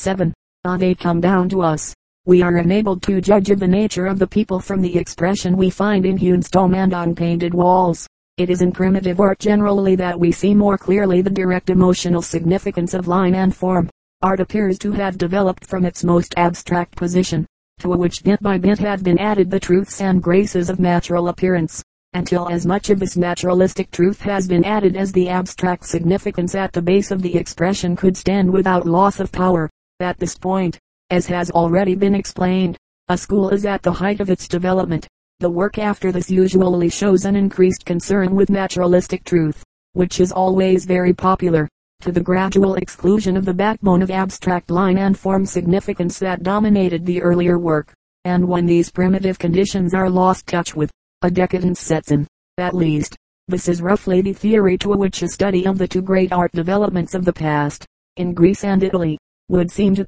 7. Ah, they come down to us. We are enabled to judge of the nature of the people from the expression we find in hewn stone and on painted walls. It is in primitive art generally that we see more clearly the direct emotional significance of line and form. Art appears to have developed from its most abstract position, to which bit by bit have been added the truths and graces of natural appearance until as much of this naturalistic truth has been added as the abstract significance at the base of the expression could stand without loss of power. At this point, as has already been explained, a school is at the height of its development. The work after this usually shows an increased concern with naturalistic truth, which is always very popular, to the gradual exclusion of the backbone of abstract line and form significance that dominated the earlier work. And when these primitive conditions are lost touch with, a decadence sets in. At least, this is roughly the theory to which a study of the two great art developments of the past, in Greece and Italy, would seem to.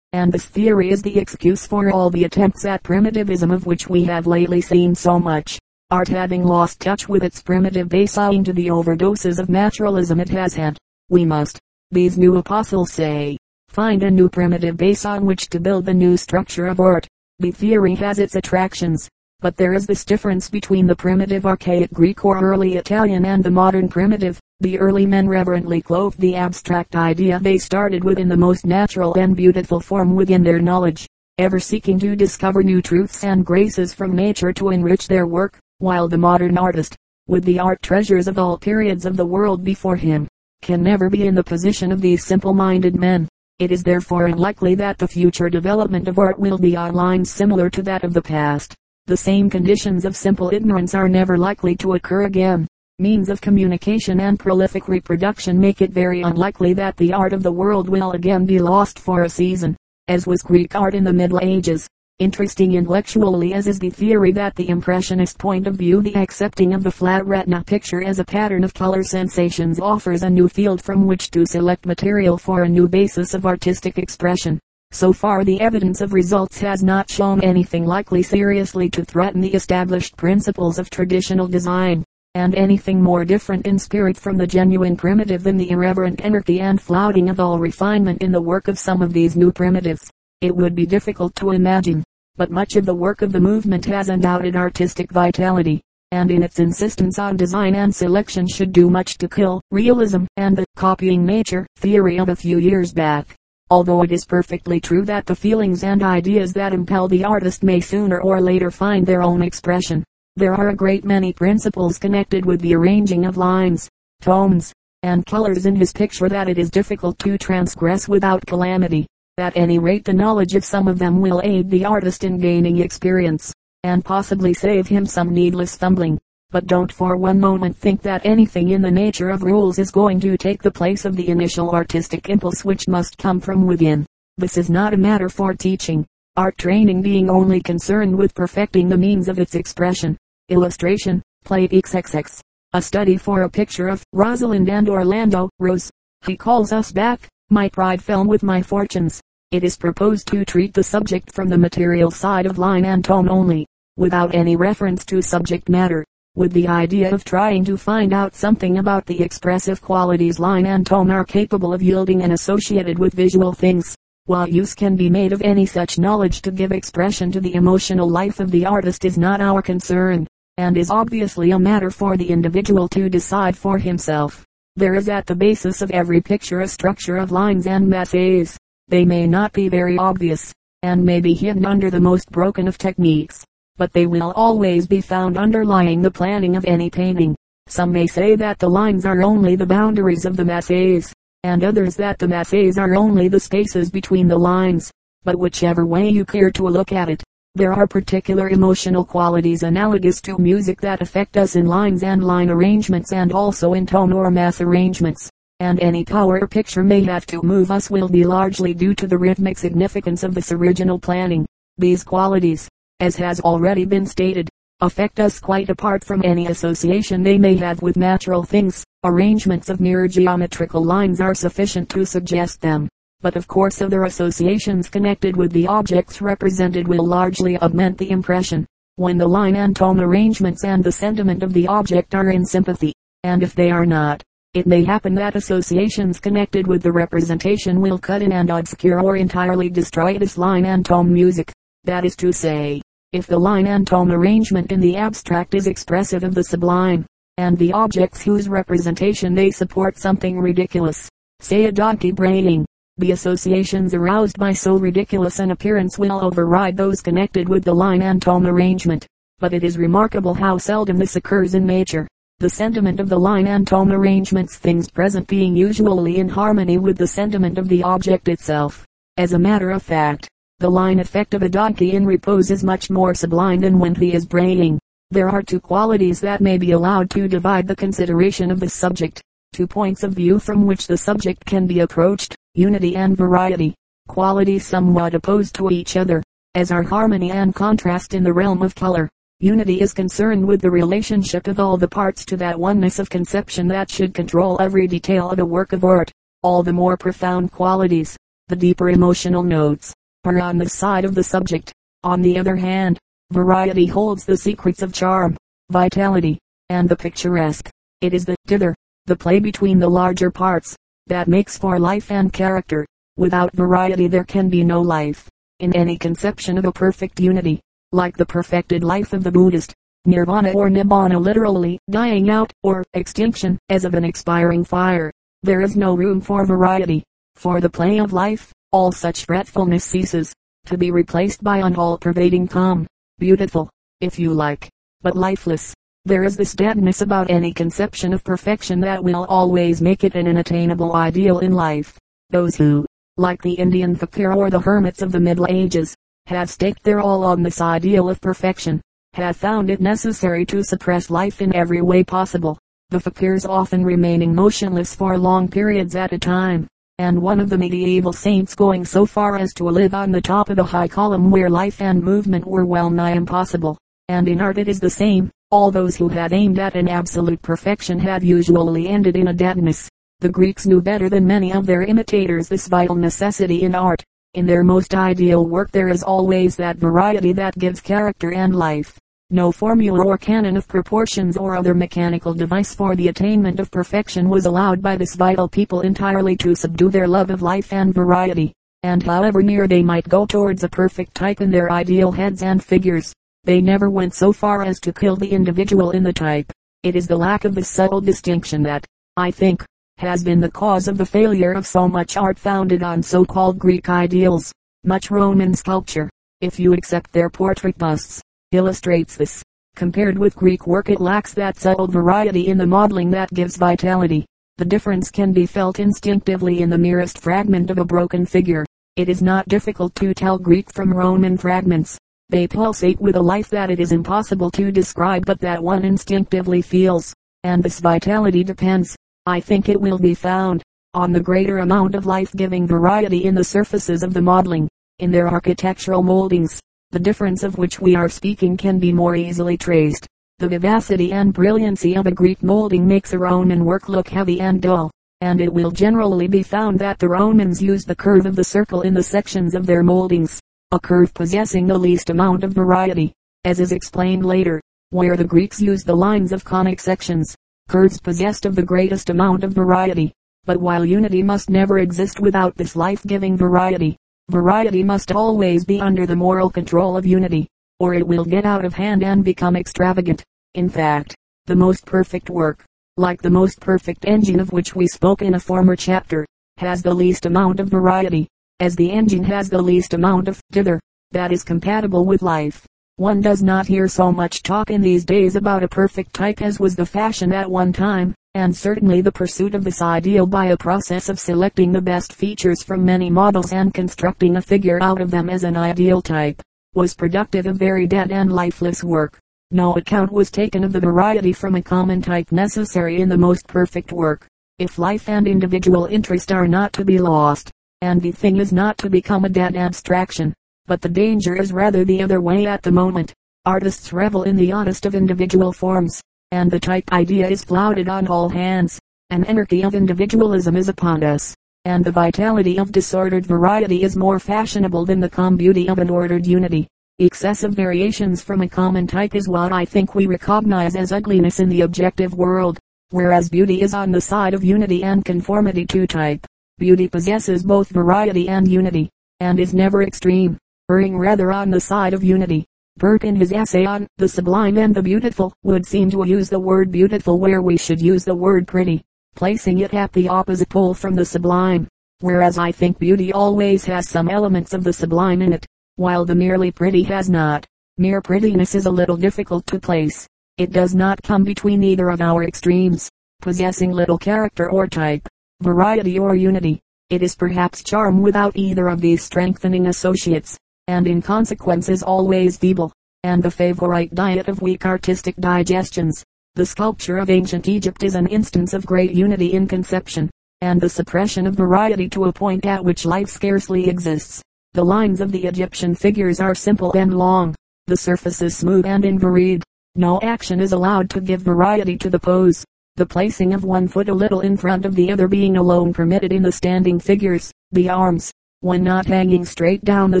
And this theory is the excuse for all the attempts at primitivism of which we have lately seen so much. Art having lost touch with its primitive base owing to the overdoses of naturalism it has had. We must, these new apostles say, find a new primitive base on which to build the new structure of art. The theory has its attractions, but there is this difference between the primitive archaic Greek or early Italian and the modern primitive. The early men reverently clothed the abstract idea they started with in the most natural and beautiful form within their knowledge, ever seeking to discover new truths and graces from nature to enrich their work, while the modern artist, with the art treasures of all periods of the world before him, can never be in the position of these simple-minded men. It is therefore unlikely that the future development of art will be on lines similar to that of the past. The same conditions of simple ignorance are never likely to occur again. Means of communication and prolific reproduction make it very unlikely that the art of the world will again be lost for a season, as was Greek art in the Middle Ages. Interesting intellectually as is the theory that the impressionist point of view the accepting of the flat retina picture as a pattern of color sensations offers a new field from which to select material for a new basis of artistic expression. So far the evidence of results has not shown anything likely seriously to threaten the established principles of traditional design, and anything more different in spirit from the genuine primitive than the irreverent anarchy and flouting of all refinement in the work of some of these new primitives. It would be difficult to imagine, but much of the work of the movement has undoubted artistic vitality, and in its insistence on design and selection should do much to kill realism and the copying nature theory of a few years back. Although it is perfectly true that the feelings and ideas that impel the artist may sooner or later find their own expression, there are a great many principles connected with the arranging of lines, tones, and colors in his picture that it is difficult to transgress without calamity. At any rate the knowledge of some of them will aid the artist in gaining experience, and possibly save him some needless fumbling but don't for one moment think that anything in the nature of rules is going to take the place of the initial artistic impulse which must come from within. This is not a matter for teaching, art training being only concerned with perfecting the means of its expression. Illustration, Plate XXX. A study for a picture of Rosalind and Orlando, Rose. He calls us back. My pride fell with my fortunes. It is proposed to treat the subject from the material side of line and tone only, without any reference to subject matter with the idea of trying to find out something about the expressive qualities line and tone are capable of yielding and associated with visual things. While use can be made of any such knowledge to give expression to the emotional life of the artist is not our concern, and is obviously a matter for the individual to decide for himself. There is at the basis of every picture a structure of lines and masses. They may not be very obvious, and may be hidden under the most broken of techniques but they will always be found underlying the planning of any painting. Some may say that the lines are only the boundaries of the masses, and others that the masses are only the spaces between the lines. But whichever way you care to look at it, there are particular emotional qualities analogous to music that affect us in lines and line arrangements and also in tone or mass arrangements. And any power picture may have to move us will be largely due to the rhythmic significance of this original planning. These qualities, as has already been stated, affect us quite apart from any association they may have with natural things. Arrangements of mere geometrical lines are sufficient to suggest them, but of course other associations connected with the objects represented will largely augment the impression. When the line and tone arrangements and the sentiment of the object are in sympathy, and if they are not, It may happen that associations connected with the representation will cut in and obscure or entirely destroy this line and tone music. That is to say, if the line and tone arrangement in the abstract is expressive of the sublime, and the objects whose representation they support something ridiculous, say a donkey braying, the associations aroused by so ridiculous an appearance will override those connected with the line and tone arrangement. But it is remarkable how seldom this occurs in nature the sentiment of the line and tone arrangements things present being usually in harmony with the sentiment of the object itself. As a matter of fact, the line effect of a donkey in repose is much more sublime than when he is braying. There are two qualities that may be allowed to divide the consideration of the subject, two points of view from which the subject can be approached, unity and variety, qualities somewhat opposed to each other, as are harmony and contrast in the realm of color. Unity is concerned with the relationship of all the parts to that oneness of conception that should control every detail of a work of art. All the more profound qualities, the deeper emotional notes, are on the side of the subject. On the other hand, variety holds the secrets of charm, vitality, and the picturesque. It is the dither, the play between the larger parts, that makes for life and character. Without variety there can be no life. In any conception of a perfect unity, like the perfected life of the Buddhist. Nirvana or Nibbana literally, dying out, or extinction, as of an expiring fire. There is no room for variety. For the play of life, all such fretfulness ceases, to be replaced by an all-pervading calm. Beautiful, if you like, but lifeless. There is this deadness about any conception of perfection that will always make it an unattainable ideal in life. Those who, like the Indian fakir or the hermits of the Middle Ages, have staked their all on this ideal of perfection, have found it necessary to suppress life in every way possible, the fakirs often remaining motionless for long periods at a time, and one of the medieval saints going so far as to live on the top of a high column where life and movement were well nigh impossible. And in art it is the same. All those who had aimed at an absolute perfection had usually ended in a deadness. The Greeks knew better than many of their imitators this vital necessity in art. In their most ideal work there is always that variety that gives character and life. No formula or canon of proportions or other mechanical device for the attainment of perfection was allowed by this vital people entirely to subdue their love of life and variety. And however near they might go towards a perfect type in their ideal heads and figures, they never went so far as to kill the individual in the type. It is the lack of this subtle distinction that, I think, has been the cause of the failure of so much art founded on so-called Greek ideals. Much Roman sculpture, if you accept their portrait busts, illustrates this. Compared with Greek work it lacks that subtle variety in the modeling that gives vitality. The difference can be felt instinctively in the merest fragment of a broken figure. It is not difficult to tell Greek from Roman fragments. They pulsate with a life that it is impossible to describe but that one instinctively feels. And this vitality depends, I think it will be found, on the greater amount of life-giving variety in the surfaces of the modeling, in their architectural moldings, the difference of which we are speaking can be more easily traced. The vivacity and brilliancy of a Greek molding makes a Roman work look heavy and dull, and it will generally be found that the Romans used the curve of the circle in the sections of their moldings, a curve possessing the least amount of variety, as is explained later, where the Greeks used the lines of conic sections curves possessed of the greatest amount of variety. But while unity must never exist without this life-giving variety, variety must always be under the moral control of unity, or it will get out of hand and become extravagant. In fact, the most perfect work, like the most perfect engine of which we spoke in a former chapter, has the least amount of variety, as the engine has the least amount of dither, that is compatible with life. One does not hear so much talk in these days about a perfect type as was the fashion at one time, and certainly the pursuit of this ideal by a process of selecting the best features from many models and constructing a figure out of them as an ideal type, was productive of very dead and lifeless work. No account was taken of the variety from a common type necessary in the most perfect work. If life and individual interest are not to be lost, and the thing is not to become a dead abstraction, but the danger is rather the other way at the moment. Artists revel in the oddest of individual forms, and the type idea is flouted on all hands. An anarchy of individualism is upon us, and the vitality of disordered variety is more fashionable than the calm beauty of an ordered unity. Excessive variations from a common type is what I think we recognize as ugliness in the objective world. whereas beauty is on the side of unity and conformity to type. Beauty possesses both variety and unity, and is never extreme, erring rather on the side of unity. Burke in his essay on the sublime and the beautiful would seem to use the word beautiful where we should use the word pretty, placing it at the opposite pole from the sublime, whereas I think beauty always has some elements of the sublime in it, while the merely pretty has not. Mere prettiness is a little difficult to place. It does not come between either of our extremes, possessing little character or type variety or unity. It is perhaps charm without either of these strengthening associates, and in consequence is always feeble, and the favorite diet of weak artistic digestions. The sculpture of ancient Egypt is an instance of great unity in conception, and the suppression of variety to a point at which life scarcely exists. The lines of the Egyptian figures are simple and long, the surface is smooth and invaried. No action is allowed to give variety to the pose the placing of one foot a little in front of the other being alone permitted in the standing figures. The arms, when not hanging straight down the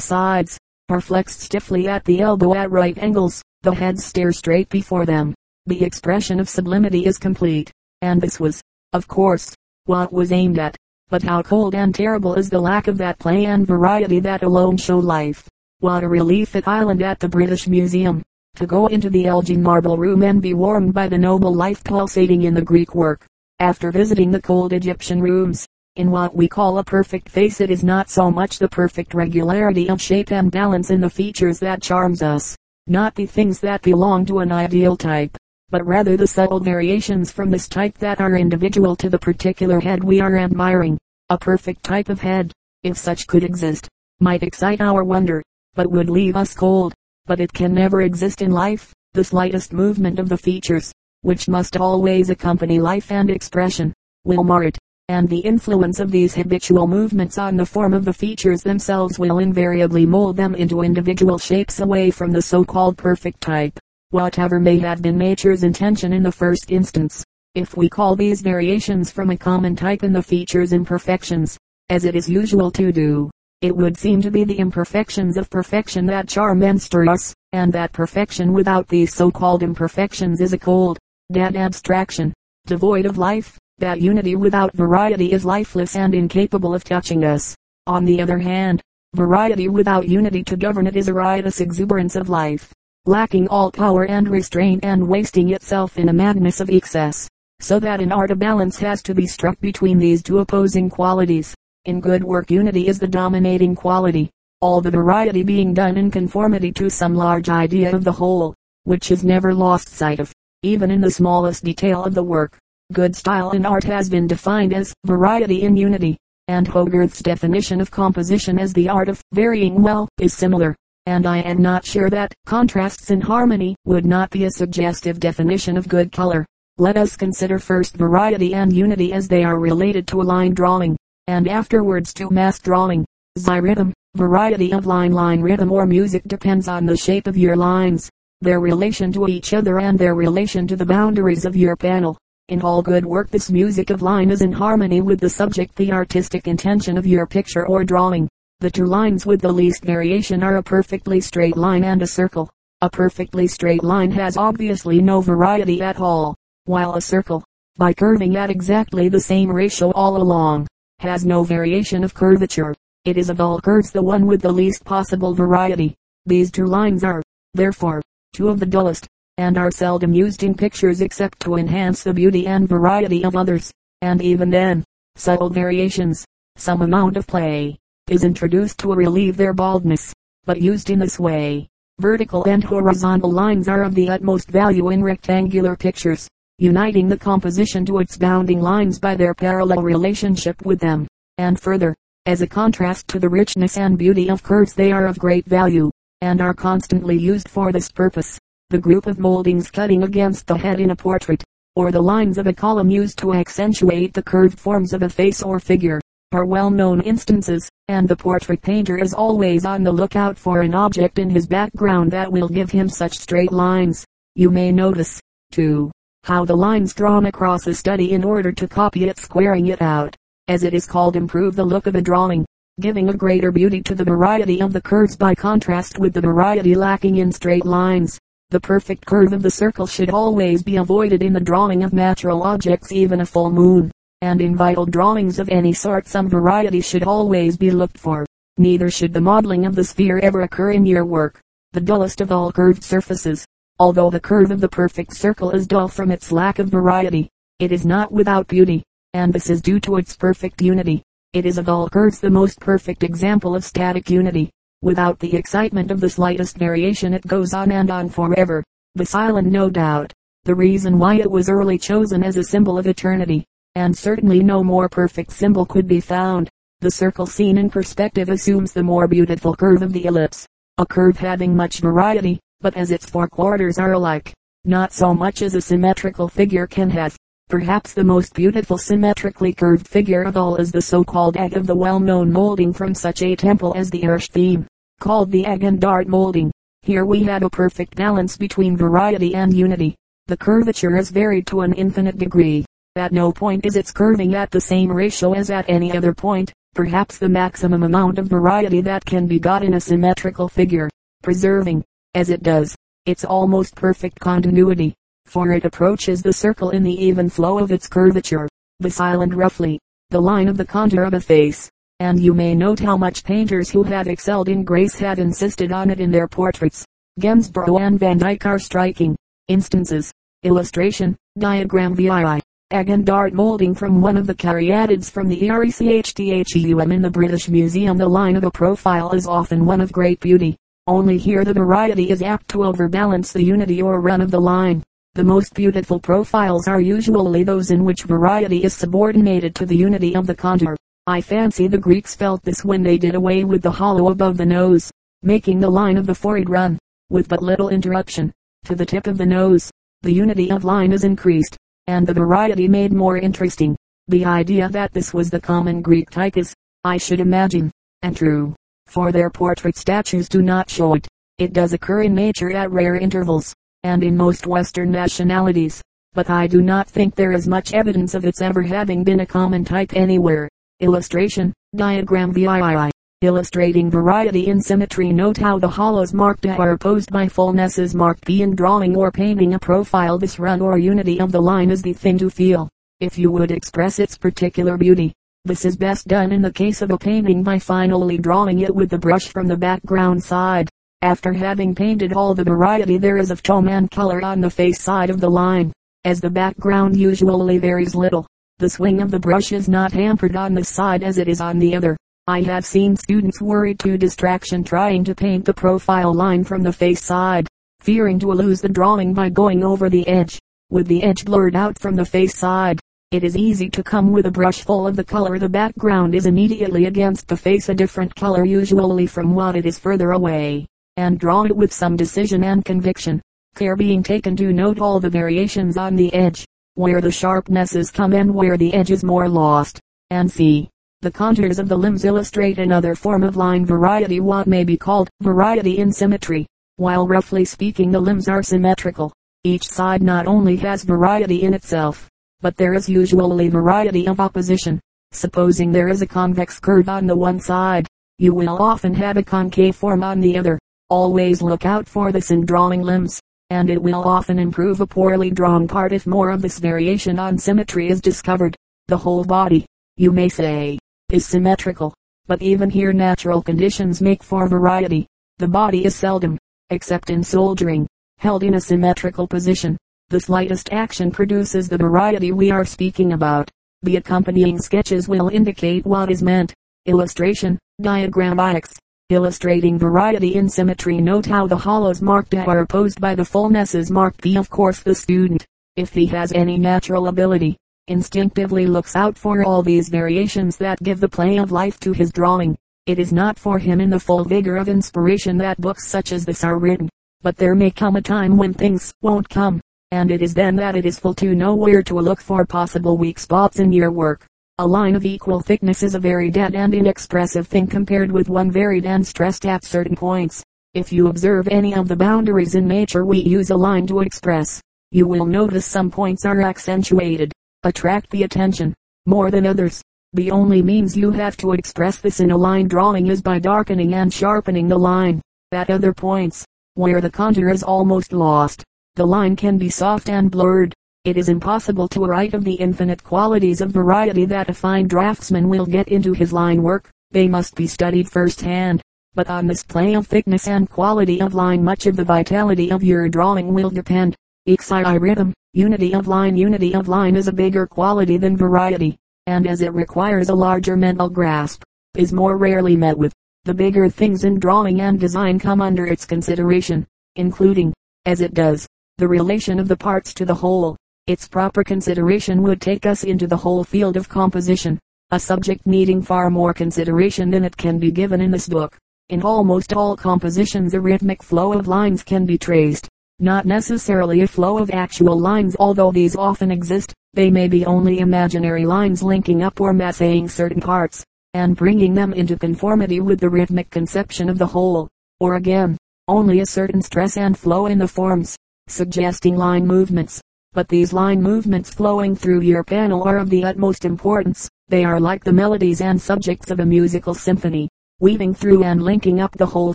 sides, are flexed stiffly at the elbow at right angles. The heads stare straight before them. The expression of sublimity is complete, and this was, of course, what was aimed at. But how cold and terrible is the lack of that play and variety that alone show life. What a relief at Island at the British Museum to go into the Elgin marble room and be warmed by the noble life pulsating in the Greek work. After visiting the cold Egyptian rooms, in what we call a perfect face it is not so much the perfect regularity of shape and balance in the features that charms us, not the things that belong to an ideal type, but rather the subtle variations from this type that are individual to the particular head we are admiring. A perfect type of head, if such could exist, might excite our wonder, but would leave us cold but it can never exist in life. The slightest movement of the features, which must always accompany life and expression, will mar it, and the influence of these habitual movements on the form of the features themselves will invariably mold them into individual shapes away from the so-called perfect type. Whatever may have been nature's intention in the first instance, if we call these variations from a common type in the features imperfections, as it is usual to do, it would seem to be the imperfections of perfection that charm and stir us, and that perfection without these so-called imperfections is a cold, dead abstraction, devoid of life. That unity without variety is lifeless and incapable of touching us. On the other hand, variety without unity to govern it is a riotous exuberance of life, lacking all power and restraint and wasting itself in a madness of excess. So that in art a balance has to be struck between these two opposing qualities. In good work unity is the dominating quality, all the variety being done in conformity to some large idea of the whole, which is never lost sight of, even in the smallest detail of the work. Good style in art has been defined as variety in unity, and Hogarth's definition of composition as the art of varying well is similar, and I am not sure that contrasts in harmony would not be a suggestive definition of good color. Let us consider first variety and unity as they are related to a line drawing and afterwards to mass drawing. Xyrhythm, variety of line line rhythm or music depends on the shape of your lines, their relation to each other and their relation to the boundaries of your panel. In all good work this music of line is in harmony with the subject the artistic intention of your picture or drawing. The two lines with the least variation are a perfectly straight line and a circle. A perfectly straight line has obviously no variety at all, while a circle, by curving at exactly the same ratio all along, has no variation of curvature. It is of all curves the one with the least possible variety. These two lines are, therefore, two of the dullest, and are seldom used in pictures except to enhance the beauty and variety of others, and even then, subtle variations, some amount of play, is introduced to relieve their baldness, but used in this way. Vertical and horizontal lines are of the utmost value in rectangular pictures uniting the composition to its bounding lines by their parallel relationship with them. And further, as a contrast to the richness and beauty of curves they are of great value, and are constantly used for this purpose. The group of moldings cutting against the head in a portrait, or the lines of a column used to accentuate the curved forms of a face or figure, are well known instances, and the portrait painter is always on the lookout for an object in his background that will give him such straight lines. You may notice, too, how the lines drawn across a study in order to copy it squaring it out, as it is called improve the look of a drawing, giving a greater beauty to the variety of the curves by contrast with the variety lacking in straight lines. The perfect curve of the circle should always be avoided in the drawing of natural objects even a full moon, and in vital drawings of any sort some variety should always be looked for. Neither should the modeling of the sphere ever occur in your work. The dullest of all curved surfaces, although the curve of the perfect circle is dull from its lack of variety, it is not without beauty, and this is due to its perfect unity. It is of all curves the most perfect example of static unity. Without the excitement of the slightest variation it goes on and on forever. This island no doubt, the reason why it was early chosen as a symbol of eternity, and certainly no more perfect symbol could be found. The circle seen in perspective assumes the more beautiful curve of the ellipse, a curve having much variety, but as its four quarters are alike, not so much as a symmetrical figure can have. Perhaps the most beautiful symmetrically curved figure of all is the so-called egg of the well-known molding from such a temple as the Erechtheum called the egg and dart molding. Here we have a perfect balance between variety and unity. The curvature is varied to an infinite degree. At no point is its curving at the same ratio as at any other point. Perhaps the maximum amount of variety that can be got in a symmetrical figure, preserving, as it does, its almost perfect continuity, for it approaches the circle in the even flow of its curvature. This island roughly, the line of the contour of a face, and you may note how much painters who have excelled in grace have insisted on it in their portraits. Gainsborough and Van Dyck are striking instances. Illustration, diagram VII. Egg and dart molding from one of the caryatids from the ERECHTHEUM in the British Museum. The line of a profile is often one of great beauty. Only here the variety is apt to overbalance the unity or run of the line. The most beautiful profiles are usually those in which variety is subordinated to the unity of the contour. I fancy the Greeks felt this when they did away with the hollow above the nose, making the line of the forehead run, with but little interruption, to the tip of the nose. The unity of line is increased, and the variety made more interesting. The idea that this was the common Greek type is, I should imagine, and true, for their portrait statues do not show it. It does occur in nature at rare intervals, and in most Western nationalities, but I do not think there is much evidence of its ever having been a common type anywhere. Illustration, diagram VII. Illustrating variety in symmetry. Note how the hollows marked A are opposed by fullnesses marked B in drawing or painting a profile. This run or unity of the line is the thing to feel. If you would express its particular beauty, this is best done in the case of a painting by finally drawing it with the brush from the background side. After having painted all the variety there is of tone and color on the face side of the line, as the background usually varies little, the swing of the brush is not hampered on this side as it is on the other. I have seen students worried to distraction trying to paint the profile line from the face side, fearing to lose the drawing by going over the edge. With the edge blurred out from the face side, it is easy to come with a brush full of the color the background is immediately against the face a different color usually from what it is further away, and draw it with some decision and conviction, care being taken to note all the variations on the edge where the sharpnesses come and where the edge is more lost. And see. The contours of the limbs illustrate another form of line variety what may be called variety in symmetry. While roughly speaking the limbs are symmetrical, each side not only has variety in itself, but there is usually variety of opposition. Supposing there is a convex curve on the one side, you will often have a concave form on the other. Always look out for this in drawing limbs and it will often improve a poorly drawn part if more of this variation on symmetry is discovered. The whole body, you may say, is symmetrical, but even here natural conditions make for variety. The body is seldom, except in soldiering, held in a symmetrical position. The slightest action produces the variety we are speaking about. The accompanying sketches will indicate what is meant. Illustration, diagram X illustrating variety in symmetry. Note how the hollows marked A are opposed by the fullnesses marked B. Of course the student, if he has any natural ability, instinctively looks out for all these variations that give the play of life to his drawing. It is not for him in the full vigor of inspiration that books such as this are written, but there may come a time when things won't come, and it is then that it is full to know where to look for possible weak spots in your work. A line of equal thickness is a very dead and inexpressive thing compared with one varied and stressed at certain points. If you observe any of the boundaries in nature we use a line to express, you will notice some points are accentuated, attract the attention, more than others. The only means you have to express this in a line drawing is by darkening and sharpening the line. At other points, where the contour is almost lost. The line can be soft and blurred. It is impossible to write of the infinite qualities of variety that a fine draftsman will get into his line work. They must be studied first hand. But on this play of thickness and quality of line much of the vitality of your drawing will depend. Ixii rhythm, unity of line Unity of line is a bigger quality than variety, and as it requires a larger mental grasp, is more rarely met with. The bigger things in drawing and design come under its consideration, including, as it does, the relation of the parts to the whole. Its proper consideration would take us into the whole field of composition, a subject needing far more consideration than it can be given in this book. In almost all compositions a rhythmic flow of lines can be traced not necessarily a flow of actual lines although these often exist, they may be only imaginary lines linking up or massing certain parts, and bringing them into conformity with the rhythmic conception of the whole, or again, only a certain stress and flow in the forms, suggesting line movements. But these line movements flowing through your panel are of the utmost importance. They are like the melodies and subjects of a musical symphony, weaving through and linking up the whole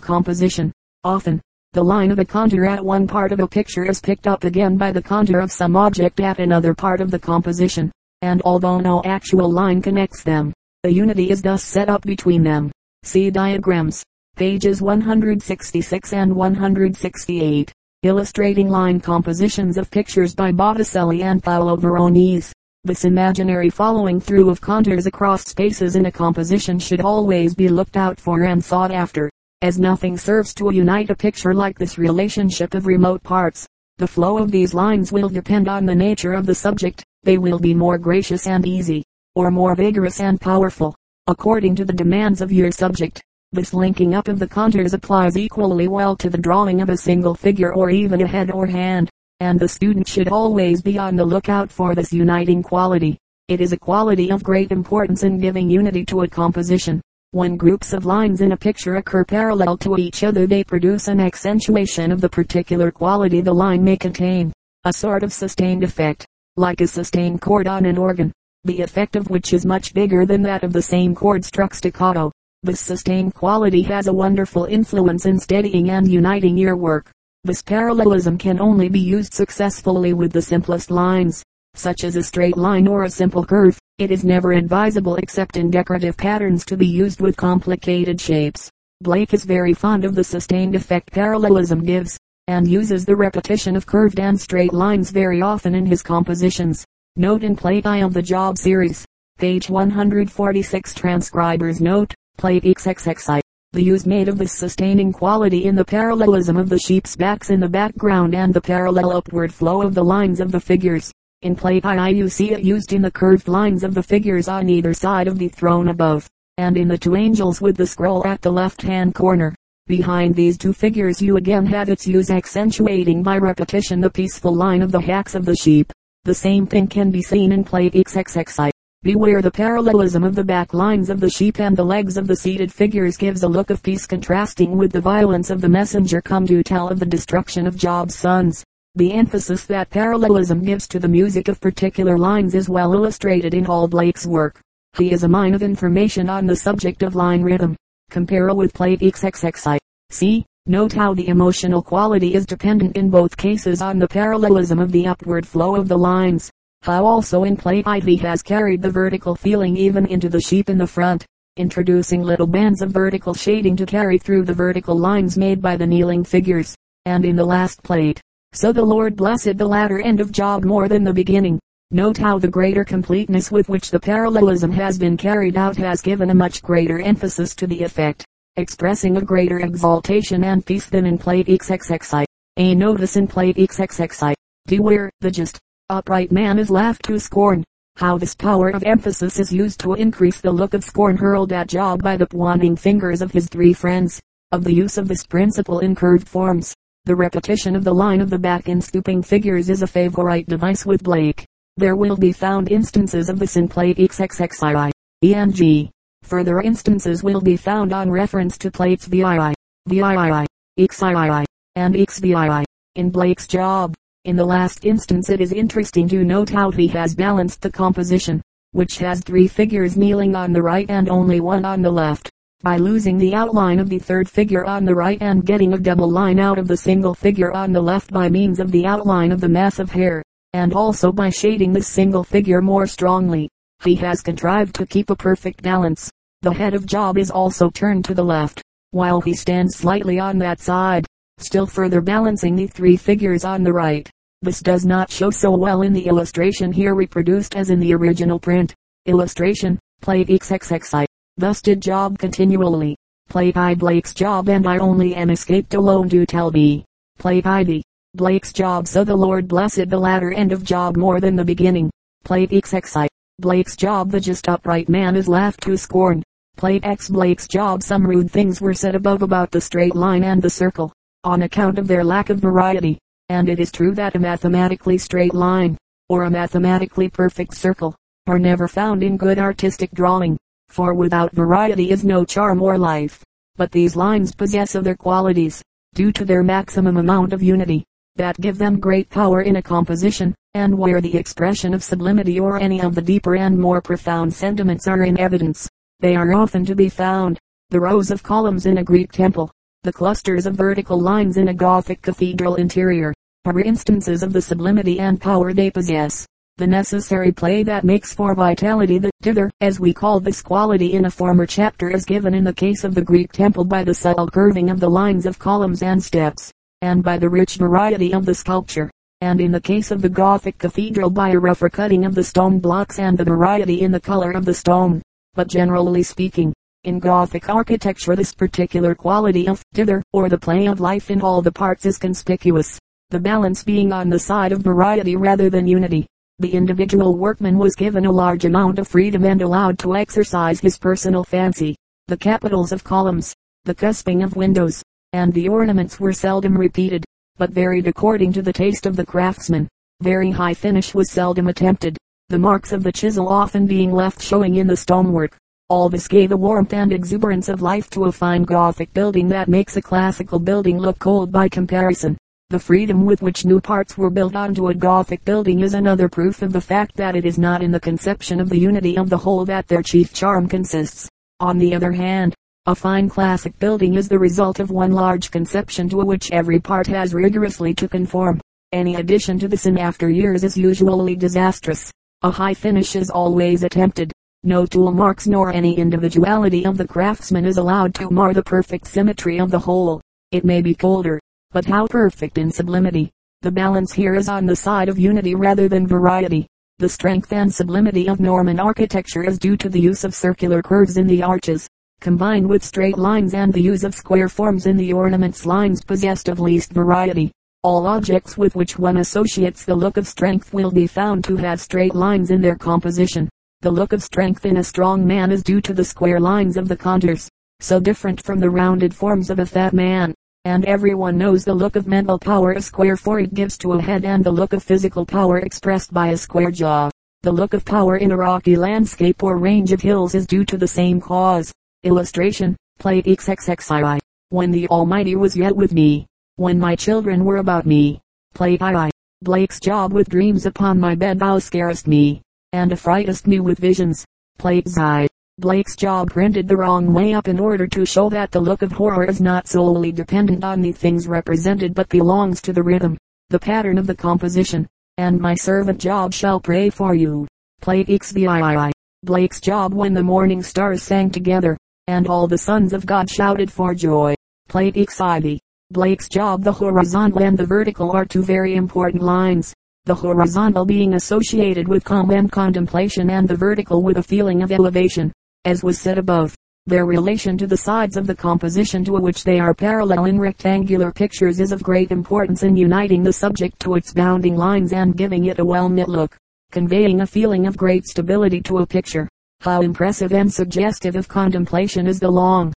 composition. Often, the line of a contour at one part of a picture is picked up again by the contour of some object at another part of the composition, and although no actual line connects them, a unity is thus set up between them. See diagrams, pages 166 and 168, illustrating line compositions of pictures by Botticelli and Paolo Veronese. This imaginary following through of contours across spaces in a composition should always be looked out for and sought after as nothing serves to unite a picture like this relationship of remote parts. The flow of these lines will depend on the nature of the subject. They will be more gracious and easy, or more vigorous and powerful, according to the demands of your subject. This linking up of the contours applies equally well to the drawing of a single figure or even a head or hand, and the student should always be on the lookout for this uniting quality. It is a quality of great importance in giving unity to a composition. When groups of lines in a picture occur parallel to each other they produce an accentuation of the particular quality the line may contain, a sort of sustained effect, like a sustained chord on an organ, the effect of which is much bigger than that of the same chord struck staccato. This sustained quality has a wonderful influence in steadying and uniting your work. This parallelism can only be used successfully with the simplest lines, such as a straight line or a simple curve. It is never advisable except in decorative patterns to be used with complicated shapes. Blake is very fond of the sustained effect parallelism gives, and uses the repetition of curved and straight lines very often in his compositions. Note in Plate I of the Job series, page 146 Transcriber's Note, Plate XXXI. The use made of this sustaining quality in the parallelism of the sheep's backs in the background and the parallel upward flow of the lines of the figures in plate I you see it used in the curved lines of the figures on either side of the throne above, and in the two angels with the scroll at the left hand corner. Behind these two figures you again have its use accentuating by repetition the peaceful line of the hacks of the sheep. The same thing can be seen in plate XXXI. Beware the parallelism of the back lines of the sheep and the legs of the seated figures gives a look of peace contrasting with the violence of the messenger come to tell of the destruction of Job's sons. The emphasis that parallelism gives to the music of particular lines is well illustrated in Hall Blake's work. He is a mine of information on the subject of line rhythm. Compare with plate XXXI. See, note how the emotional quality is dependent in both cases on the parallelism of the upward flow of the lines. How also in plate I he has carried the vertical feeling even into the sheep in the front, introducing little bands of vertical shading to carry through the vertical lines made by the kneeling figures. And in the last plate, so the Lord blessed the latter end of Job more than the beginning. Note how the greater completeness with which the parallelism has been carried out has given a much greater emphasis to the effect, expressing a greater exaltation and peace than in plate XXXI. A notice in plate XXXI. Beware, the just, upright man is laughed to scorn. How this power of emphasis is used to increase the look of scorn hurled at Job by the pointing fingers of his three friends. Of the use of this principle in curved forms, the repetition of the line of the back in stooping figures is a favorite device with Blake. There will be found instances of this in plate XXXII, E and G. Further instances will be found on reference to plates VII, VII, XII, and XVII. In Blake's job, in the last instance it is interesting to note how he has balanced the composition, which has three figures kneeling on the right and only one on the left. by losing the outline of the third figure on the right and getting a double line out of the single figure on the left by means of the outline of the mass of hair, and also by shading this single figure more strongly. He has contrived to keep a perfect balance. The head of Job is also turned to the left, while he stands slightly on that side, still further balancing the three figures on the right. This does not show so well in the illustration here reproduced as in the original print. Illustration, plate XXXI. Thus did Job continually. Plate I Blake's job and I only am escaped alone do tell me. Plate ID. Blake's job so the Lord blessed the latter end of Job more than the beginning. Plate XXI. Blake's job the just upright man is laughed to scorn. Plate X Blake's job some rude things were said above about the straight line and the circle, on account of their lack of variety, and it is true that a mathematically straight line, or a mathematically perfect circle, are never found in good artistic drawing for without variety is no charm or life. But these lines possess other qualities, due to their maximum amount of unity, that give them great power in a composition, and where the expression of sublimity or any of the deeper and more profound sentiments are in evidence, they are often to be found. The rows of columns in a Greek temple, the clusters of vertical lines in a Gothic cathedral interior, are instances of the sublimity and power they possess the necessary play that makes for vitality the dither, as we call this quality in a former chapter is given in the case of the Greek temple by the subtle curving of the lines of columns and steps, and by the rich variety of the sculpture, and in the case of the Gothic cathedral by a rougher cutting of the stone blocks and the variety in the color of the stone. But generally speaking, in Gothic architecture this particular quality of dither, or the play of life in all the parts is conspicuous, the balance being on the side of variety rather than unity the individual workman was given a large amount of freedom and allowed to exercise his personal fancy. The capitals of columns, the cusping of windows, and the ornaments were seldom repeated, but varied according to the taste of the craftsman. Very high finish was seldom attempted, the marks of the chisel often being left showing in the stonework. All this gave a warmth and exuberance of life to a fine Gothic building that makes a classical building look cold by comparison. The freedom with which new parts were built onto a Gothic building is another proof of the fact that it is not in the conception of the unity of the whole that their chief charm consists. On the other hand, a fine classic building is the result of one large conception to which every part has rigorously to conform. Any addition to this in after years is usually disastrous. A high finish is always attempted. No tool marks nor any individuality of the craftsman is allowed to mar the perfect symmetry of the whole. It may be colder, but how perfect in sublimity. The balance here is on the side of unity rather than variety. The strength and sublimity of Norman architecture is due to the use of circular curves in the arches, combined with straight lines and the use of square forms in the ornaments lines possessed of least variety. All objects with which one associates the look of strength will be found to have straight lines in their composition. The look of strength in a strong man is due to the square lines of the contours, so different from the rounded forms of a fat man and everyone knows the look of mental power a square forehead gives to a head and the look of physical power expressed by a square jaw. The look of power in a rocky landscape or range of hills is due to the same cause. Illustration, plate XXXII. When the Almighty was yet with me, when my children were about me. Plate II. Blake's job with dreams upon my bed thou scarest me, and affrightest me with visions. Plate Z. Blake's job printed the wrong way up in order to show that the look of horror is not solely dependent on the things represented but belongs to the rhythm, the pattern of the composition. And my servant Job shall pray for you. Plate XVI. Blake's job when the morning stars sang together, and all the sons of God shouted for joy. Plate XIV. Blake's job the horizontal and the vertical are two very important lines the horizontal being associated with calm and contemplation and the vertical with a feeling of elevation as was said above. Their relation to the sides of the composition to which they are parallel in rectangular pictures is of great importance in uniting the subject to its bounding lines and giving it a well-knit look, conveying a feeling of great stability to a picture. How impressive and suggestive of contemplation is the long,